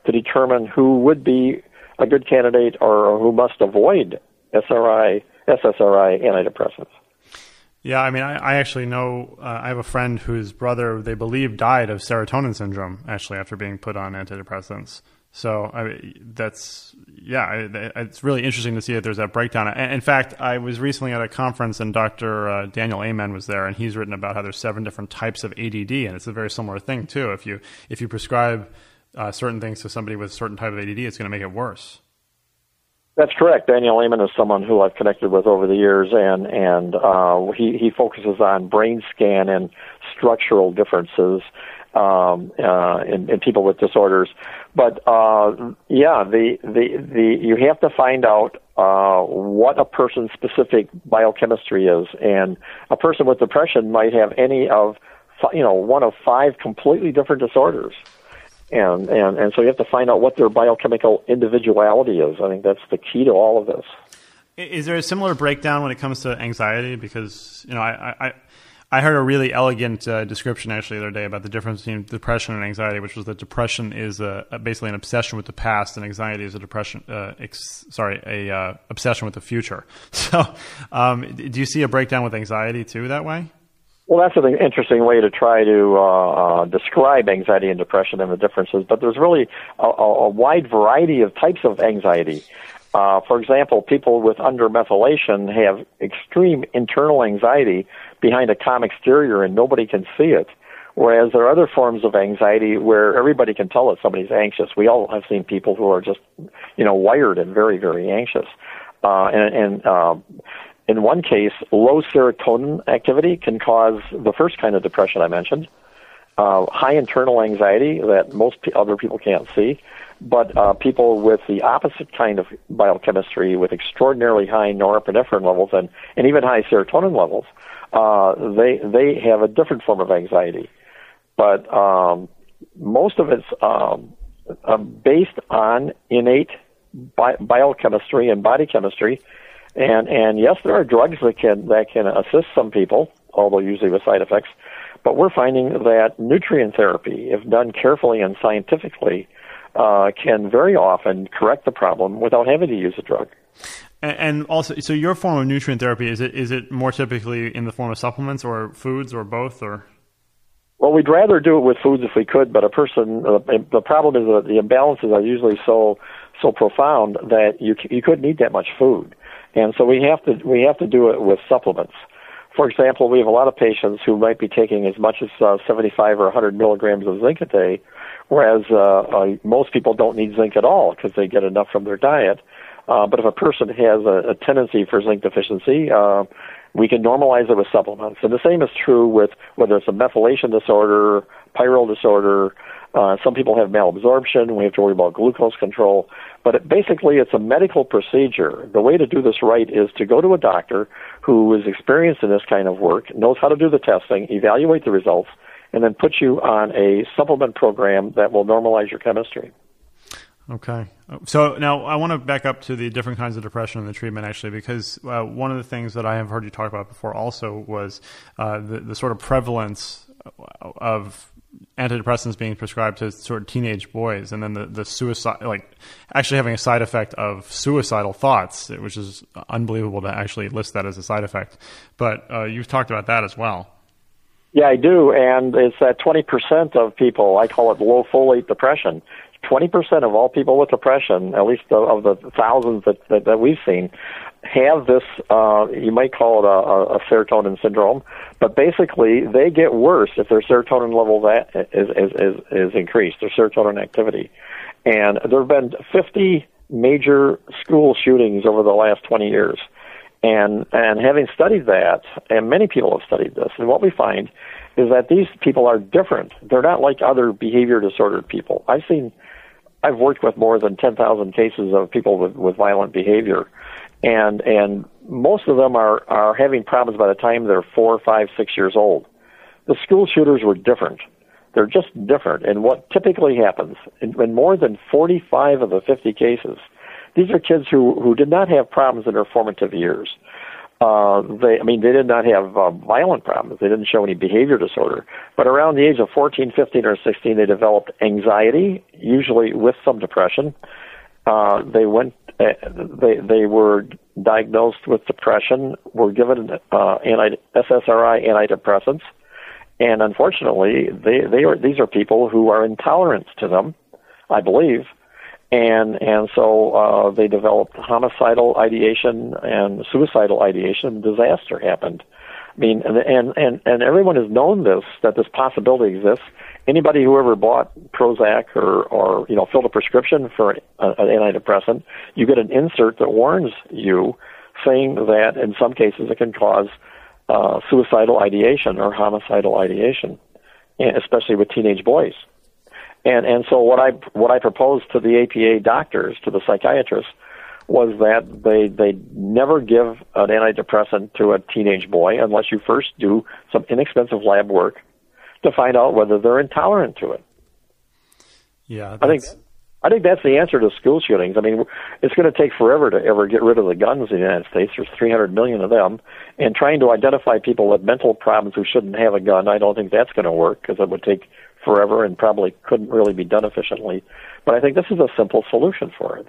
to determine who would be a good candidate or who must avoid SRI, SSRI antidepressants. Yeah, I mean, I, I actually know uh, I have a friend whose brother they believe died of serotonin syndrome actually after being put on antidepressants. So I, that's yeah, it's really interesting to see that there's that breakdown. In fact, I was recently at a conference and Dr. Uh, Daniel Amen was there, and he's written about how there's seven different types of ADD, and it's a very similar thing too. If you if you prescribe uh, certain things to somebody with a certain type of ADD, it's going to make it worse. That's correct. Daniel Amen is someone who I've connected with over the years, and and uh, he he focuses on brain scan and structural differences um, uh, in, in people with disorders. But uh, yeah, the, the the you have to find out uh, what a person's specific biochemistry is, and a person with depression might have any of you know one of five completely different disorders and and and so you have to find out what their biochemical individuality is. I think that's the key to all of this. Is there a similar breakdown when it comes to anxiety? Because you know, I I, I heard a really elegant uh, description actually the other day about the difference between depression and anxiety, which was that depression is a, a basically an obsession with the past, and anxiety is a depression. Uh, ex, sorry, a uh, obsession with the future. So, um, do you see a breakdown with anxiety too that way? Well, that's an interesting way to try to uh, uh, describe anxiety and depression and the differences. But there's really a, a wide variety of types of anxiety. Uh, for example, people with undermethylation have extreme internal anxiety behind a calm exterior and nobody can see it. Whereas there are other forms of anxiety where everybody can tell that somebody's anxious. We all have seen people who are just, you know, wired and very, very anxious. Uh, and, and uh, in one case, low serotonin activity can cause the first kind of depression I mentioned, uh, high internal anxiety that most other people can't see, but uh, people with the opposite kind of biochemistry with extraordinarily high norepinephrine levels and, and even high serotonin levels, uh, they they have a different form of anxiety. But um, most of it's um, uh, based on innate bi- biochemistry and body chemistry and and yes, there are drugs that can that can assist some people, although usually with side effects. But we're finding that nutrient therapy, if done carefully and scientifically, uh, can very often correct the problem without having to use a drug. And also, so your form of nutrient therapy is it is it more typically in the form of supplements or foods or both or? Well, we'd rather do it with foods if we could, but a person uh, the problem is that the imbalances are usually so so profound that you you couldn't eat that much food. And so we have to we have to do it with supplements. For example, we have a lot of patients who might be taking as much as uh, 75 or 100 milligrams of zinc a day, whereas uh, uh, most people don't need zinc at all because they get enough from their diet. Uh, but if a person has a, a tendency for zinc deficiency, uh, we can normalize it with supplements. And the same is true with whether it's a methylation disorder, pyrrole disorder. Uh, some people have malabsorption. We have to worry about glucose control. But it, basically, it's a medical procedure. The way to do this right is to go to a doctor who is experienced in this kind of work, knows how to do the testing, evaluate the results, and then put you on a supplement program that will normalize your chemistry. Okay. So now I want to back up to the different kinds of depression and the treatment, actually, because uh, one of the things that I have heard you talk about before also was uh, the, the sort of prevalence of antidepressants being prescribed to sort of teenage boys, and then the, the suicide, like actually having a side effect of suicidal thoughts, which is unbelievable to actually list that as a side effect. But uh, you've talked about that as well. Yeah, I do, and it's that 20% of people, I call it low folate depression. 20% of all people with depression, at least of, the thousands that, that, that we've seen, have this, uh, you might call it a, a serotonin syndrome, but basically they get worse if their serotonin level that is, is, is, is increased, their serotonin activity. And there have been 50 major school shootings over the last 20 years. And, and having studied that, and many people have studied this, and what we find is that these people are different. They're not like other behavior disordered people. I've seen, I've worked with more than 10,000 cases of people with, with violent behavior, and and most of them are are having problems by the time they're four, five, six years old. The school shooters were different. They're just different. And what typically happens in, in more than 45 of the 50 cases, these are kids who who did not have problems in their formative years. Uh, they, I mean, they did not have uh, violent problems. They didn't show any behavior disorder. But around the age of 14, 15, or 16, they developed anxiety, usually with some depression. Uh, they went, uh, they they were diagnosed with depression, were given uh, anti SSRI antidepressants, and unfortunately, they they are these are people who are intolerant to them, I believe, and and so uh, they developed homicidal ideation and suicidal ideation. Disaster happened. I mean, and and and, and everyone has known this that this possibility exists. Anybody who ever bought Prozac or or you know filled a prescription for an antidepressant, you get an insert that warns you, saying that in some cases it can cause uh, suicidal ideation or homicidal ideation, especially with teenage boys. And and so what I what I proposed to the APA doctors, to the psychiatrists, was that they they never give an antidepressant to a teenage boy unless you first do some inexpensive lab work to find out whether they're intolerant to it. Yeah, I think I think that's the answer to school shootings. I mean, it's going to take forever to ever get rid of the guns in the United States. There's 300 million of them, and trying to identify people with mental problems who shouldn't have a gun, I don't think that's going to work because it would take forever and probably couldn't really be done efficiently. But I think this is a simple solution for it.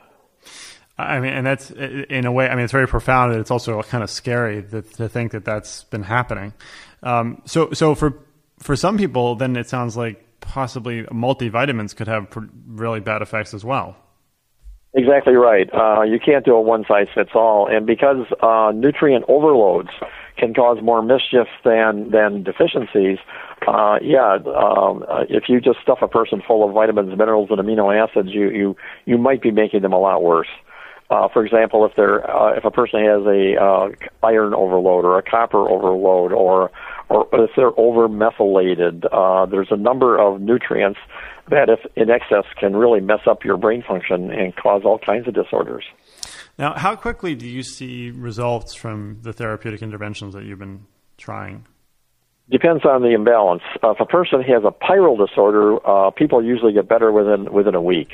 I mean, and that's in a way. I mean, it's very profound, and it's also kind of scary that, to think that that's been happening. Um, so, so for for some people, then it sounds like possibly multivitamins could have really bad effects as well. Exactly right. Uh, you can't do a one size fits all, and because uh, nutrient overloads can cause more mischief than than deficiencies. Uh, yeah, um, uh, if you just stuff a person full of vitamins, minerals, and amino acids, you you you might be making them a lot worse. Uh, for example, if they're uh, if a person has a uh, iron overload or a copper overload or or if they're over methylated, uh, there's a number of nutrients that, if in excess, can really mess up your brain function and cause all kinds of disorders. Now, how quickly do you see results from the therapeutic interventions that you've been trying? Depends on the imbalance. Uh, if a person has a pyrrole disorder, uh, people usually get better within within a week,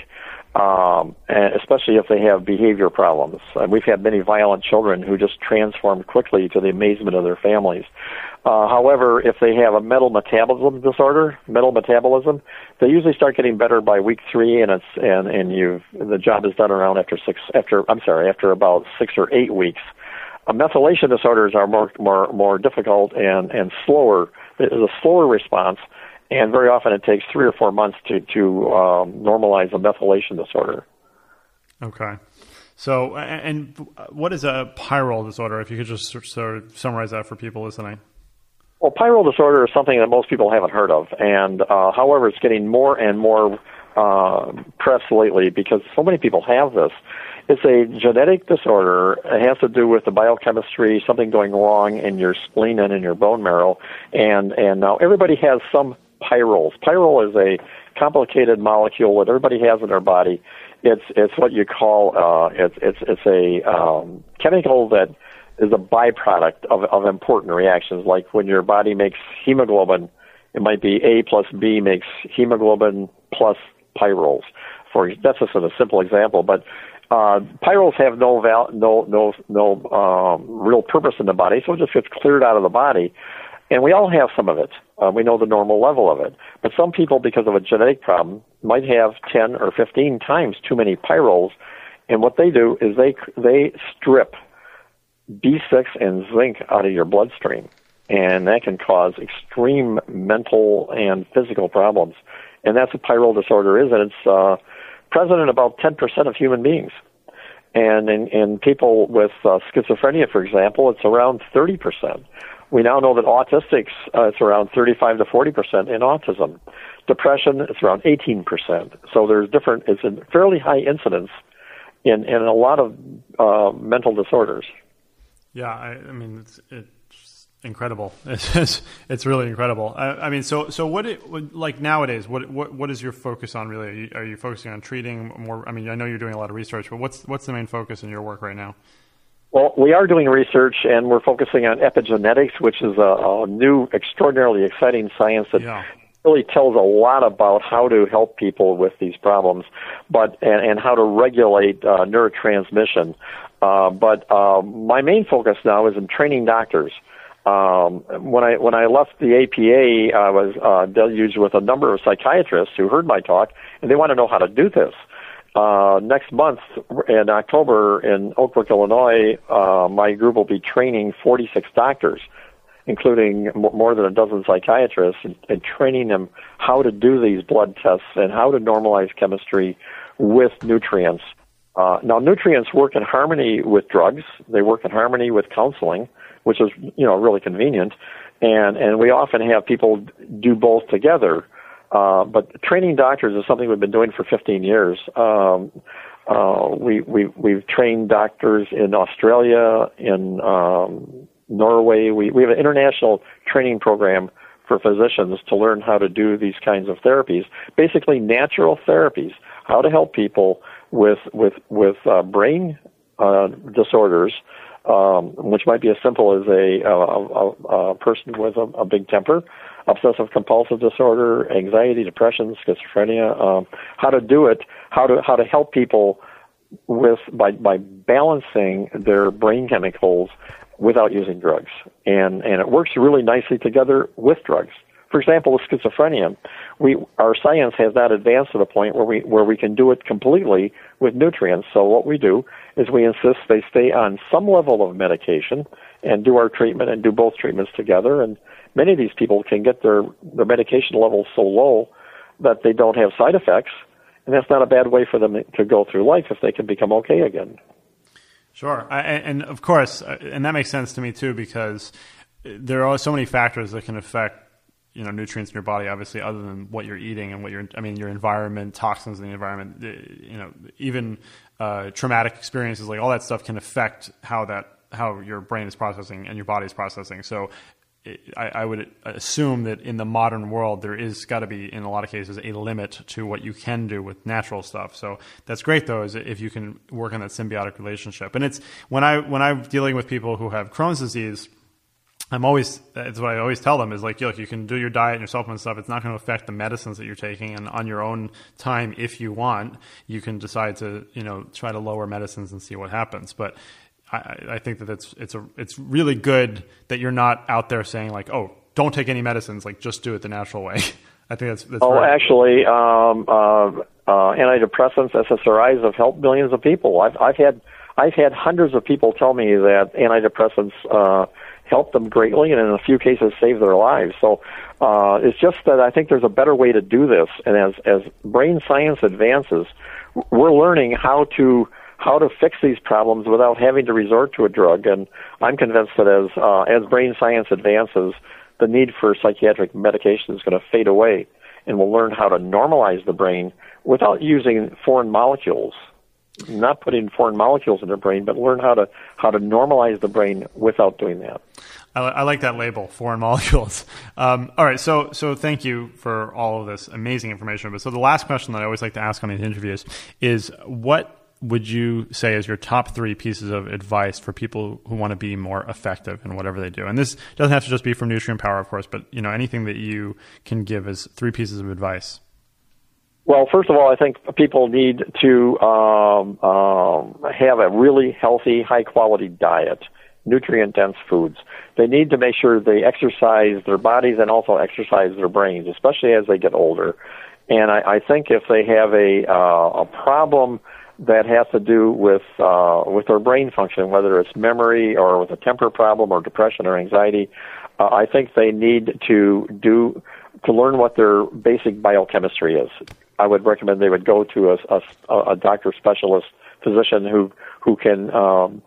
um, and especially if they have behavior problems. And we've had many violent children who just transformed quickly to the amazement of their families. Uh, however, if they have a metal metabolism disorder, metal metabolism, they usually start getting better by week three, and it's and and you the job is done around after six after I'm sorry after about six or eight weeks. Uh, methylation disorders are more more more difficult and and slower. There's a slower response, and very often it takes three or four months to to um, normalize a methylation disorder. Okay. So, and what is a pyrrole disorder? If you could just sort of summarize that for people listening. Well, pyrrole disorder is something that most people haven't heard of, and uh, however, it's getting more and more uh, press lately because so many people have this. It's a genetic disorder. It has to do with the biochemistry, something going wrong in your spleen and in your bone marrow, and and now everybody has some pyrroles. Pyrrole is a complicated molecule that everybody has in their body. It's it's what you call uh, it's it's it's a um, chemical that is a byproduct of, of important reactions. Like when your body makes hemoglobin, it might be A plus B makes hemoglobin plus pyrroles. For that's just a simple example, but uh, have no val- no no no um, real purpose in the body, so it just gets cleared out of the body. And we all have some of it. Uh, we know the normal level of it. But some people, because of a genetic problem, might have 10 or 15 times too many pyrroles. And what they do is they they strip B6 and zinc out of your bloodstream. and that can cause extreme mental and physical problems. And that's what pyrrole disorder is, and it's uh, present in about 10% of human beings. And in, in people with uh, schizophrenia, for example, it's around 30%. We now know that autistics, uh, it's around 35 to 40% in autism. Depression, it's around 18%. So there's different, it's a fairly high incidence in, in a lot of uh, mental disorders. Yeah, I, I mean, it's incredible. It's, it's, really incredible. I, I, mean, so so what it like nowadays? What what what is your focus on really? Are you, are you focusing on treating more? I mean, I know you're doing a lot of research, but what's what's the main focus in your work right now? Well, we are doing research, and we're focusing on epigenetics, which is a, a new, extraordinarily exciting science that yeah really tells a lot about how to help people with these problems, but and, and how to regulate uh, neurotransmission. Uh, but uh, my main focus now is in training doctors. Um, when I when I left the APA, I was uh, deluged with a number of psychiatrists who heard my talk and they want to know how to do this. Uh, next month in October in Oak Brook, Illinois, uh, my group will be training 46 doctors including more than a dozen psychiatrists, and, and training them how to do these blood tests and how to normalize chemistry with nutrients. Uh, now, nutrients work in harmony with drugs. They work in harmony with counseling, which is you know really convenient, and and we often have people do both together. Uh, but training doctors is something we've been doing for 15 years. Um, uh, we, we, we've trained doctors in Australia, in um, Norway. We, we have an international training program for physicians to learn how to do these kinds of therapies, basically natural therapies, how to help people with with with uh, brain uh, disorders, um, which might be as simple as a, a, a a person with a, a, big temper, obsessive compulsive disorder, anxiety, depression, schizophrenia. Um, how to do it, how to how to help people with by by balancing their brain chemicals without using drugs. And, and it works really nicely together with drugs. For example, with schizophrenia, we, our science has not advanced to the point where we, where we can do it completely with nutrients. So what we do is we insist they stay on some level of medication and do our treatment and do both treatments together. And many of these people can get their, their medication levels so low that they don't have side effects. And that's not a bad way for them to go through life if they can become okay again. Sure, I, and of course, uh, and that makes sense to me too because there are so many factors that can affect you know nutrients in your body obviously other than what you're eating and what you're i mean your environment toxins in the environment you know even uh, traumatic experiences like all that stuff can affect how that how your brain is processing and your body is processing so I, I, would assume that in the modern world there is got to be in a lot of cases a limit to what you can do with natural stuff. So that's great though, is if you can work on that symbiotic relationship. And it's when I when I'm dealing with people who have Crohn's disease. I'm always it's what I always tell them is like look you can do your diet and your supplement stuff it's not going to affect the medicines that you're taking and on your own time if you want you can decide to you know try to lower medicines and see what happens but I, I think that it's it's a it's really good that you're not out there saying like, oh, don't take any medicines, like just do it the natural way. I think that's, that's oh, very- actually, um, uh, uh, antidepressants, SSRIs have helped millions of people. I've I've had I've had hundreds of people tell me that antidepressants uh, help them greatly, and in a few cases save their lives. So uh, it's just that I think there's a better way to do this, and as as brain science advances, we're learning how to how to fix these problems without having to resort to a drug. And I'm convinced that as uh, as brain science advances, the need for psychiatric medication is going to fade away, and we'll learn how to normalize the brain without using foreign molecules. Not putting foreign molecules in the brain, but learn how to how to normalize the brain without doing that. I, I like that label, foreign molecules. Um, all right, so so thank you for all of this amazing information. But so the last question that I always like to ask on these interviews is what would you say is your top three pieces of advice for people who want to be more effective in whatever they do? And this doesn't have to just be from Nutrient Power, of course, but you know anything that you can give as three pieces of advice. Well, first of all, I think people need to um, um, have a really healthy, high quality diet, nutrient dense foods. They need to make sure they exercise their bodies and also exercise their brains, especially as they get older. And I, I think if they have a uh, a problem that has to do with uh, with their brain function, whether it's memory or with a temper problem or depression or anxiety. uh, I think they need to do to learn what their basic biochemistry is. I would recommend they would go to a, a, a doctor specialist physician who who can um,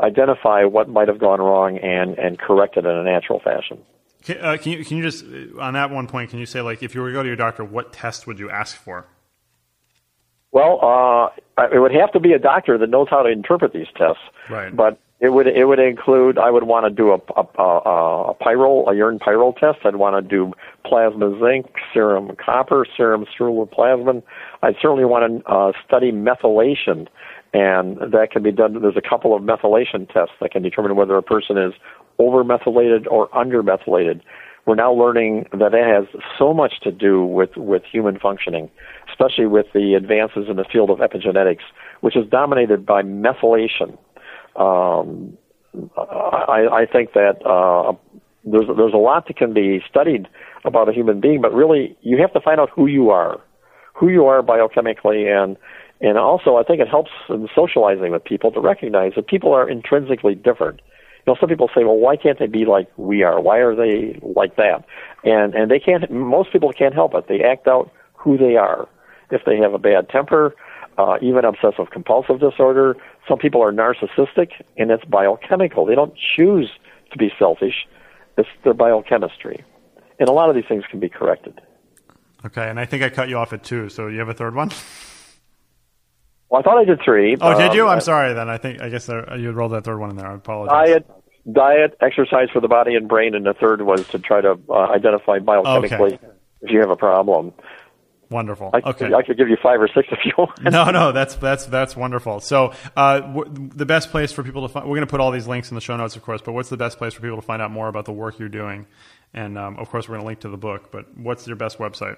identify what might have gone wrong and and correct it in a natural fashion. Can, uh, can, you can you just on that one point? Can you say like if you were to go to your doctor, what test would you ask for? Well, uh, it would have to be a doctor that knows how to interpret these tests. Right. But it would it would include. I would want to do a a, a, a a urine pyrrole test. I'd want to do plasma zinc, serum copper, serum ceruloplasmin. I'd certainly want to uh, study methylation, and that can be done. There's a couple of methylation tests that can determine whether a person is over methylated or under methylated. We're now learning that it has so much to do with, with human functioning, especially with the advances in the field of epigenetics, which is dominated by methylation. Um, I, I think that uh, there's there's a lot that can be studied about a human being, but really you have to find out who you are, who you are biochemically, and and also I think it helps in socializing with people to recognize that people are intrinsically different you know, some people say, well, why can't they be like we are? Why are they like that? And and they can't. Most people can't help it. They act out who they are. If they have a bad temper, uh, even obsessive compulsive disorder. Some people are narcissistic, and it's biochemical. They don't choose to be selfish. It's their biochemistry, and a lot of these things can be corrected. Okay, and I think I cut you off at two. So you have a third one. Well, I thought I did three. Oh, did you? I'm sorry. Then I think I guess there, you rolled that third one in there. I apologize. Diet, diet, exercise for the body and brain, and the third was to try to uh, identify biochemically okay. if you have a problem. Wonderful. I, okay, I could give you five or six if you want. No, no, that's that's that's wonderful. So, uh, w- the best place for people to find we're going to put all these links in the show notes, of course. But what's the best place for people to find out more about the work you're doing? And um, of course, we're going to link to the book. But what's your best website?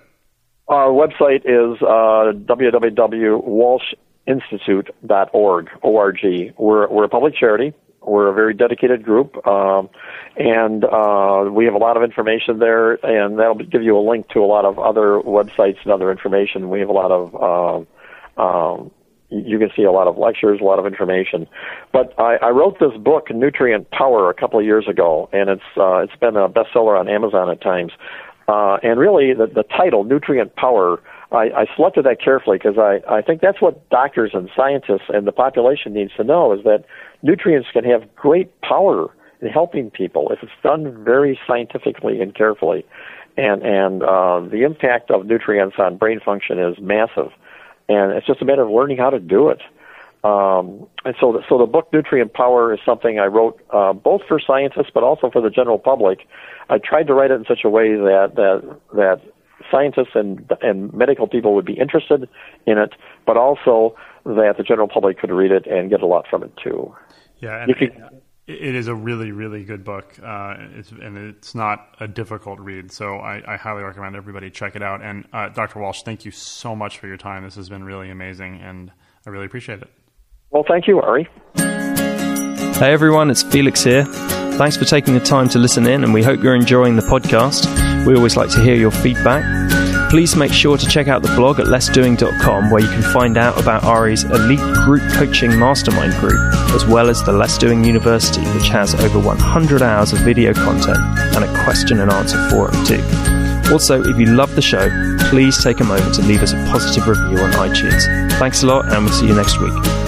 Our website is uh, www.walsh institute.org, O-R-G. We're, we're a public charity. We're a very dedicated group, um, and uh, we have a lot of information there, and that'll give you a link to a lot of other websites and other information. We have a lot of, uh, um, you can see a lot of lectures, a lot of information. But I, I wrote this book, Nutrient Power, a couple of years ago, and it's uh, it's been a bestseller on Amazon at times. Uh, and really, the, the title, Nutrient Power, I, I selected that carefully because I, I think that's what doctors and scientists and the population needs to know is that nutrients can have great power in helping people if it's done very scientifically and carefully. And, and uh, the impact of nutrients on brain function is massive. And it's just a matter of learning how to do it. Um, and so, the, so the book Nutrient Power is something I wrote uh, both for scientists but also for the general public. I tried to write it in such a way that that that scientists and and medical people would be interested in it, but also that the general public could read it and get a lot from it too. Yeah, and could, it is a really really good book, uh, it's, and it's not a difficult read. So I, I highly recommend everybody check it out. And uh, Dr. Walsh, thank you so much for your time. This has been really amazing, and I really appreciate it. Well, thank you, Ari. Hey everyone, it's Felix here. Thanks for taking the time to listen in, and we hope you're enjoying the podcast. We always like to hear your feedback. Please make sure to check out the blog at lessdoing.com where you can find out about Ari's elite group coaching mastermind group, as well as the Less Doing University, which has over 100 hours of video content and a question and answer forum too. Also, if you love the show, please take a moment to leave us a positive review on iTunes. Thanks a lot, and we'll see you next week.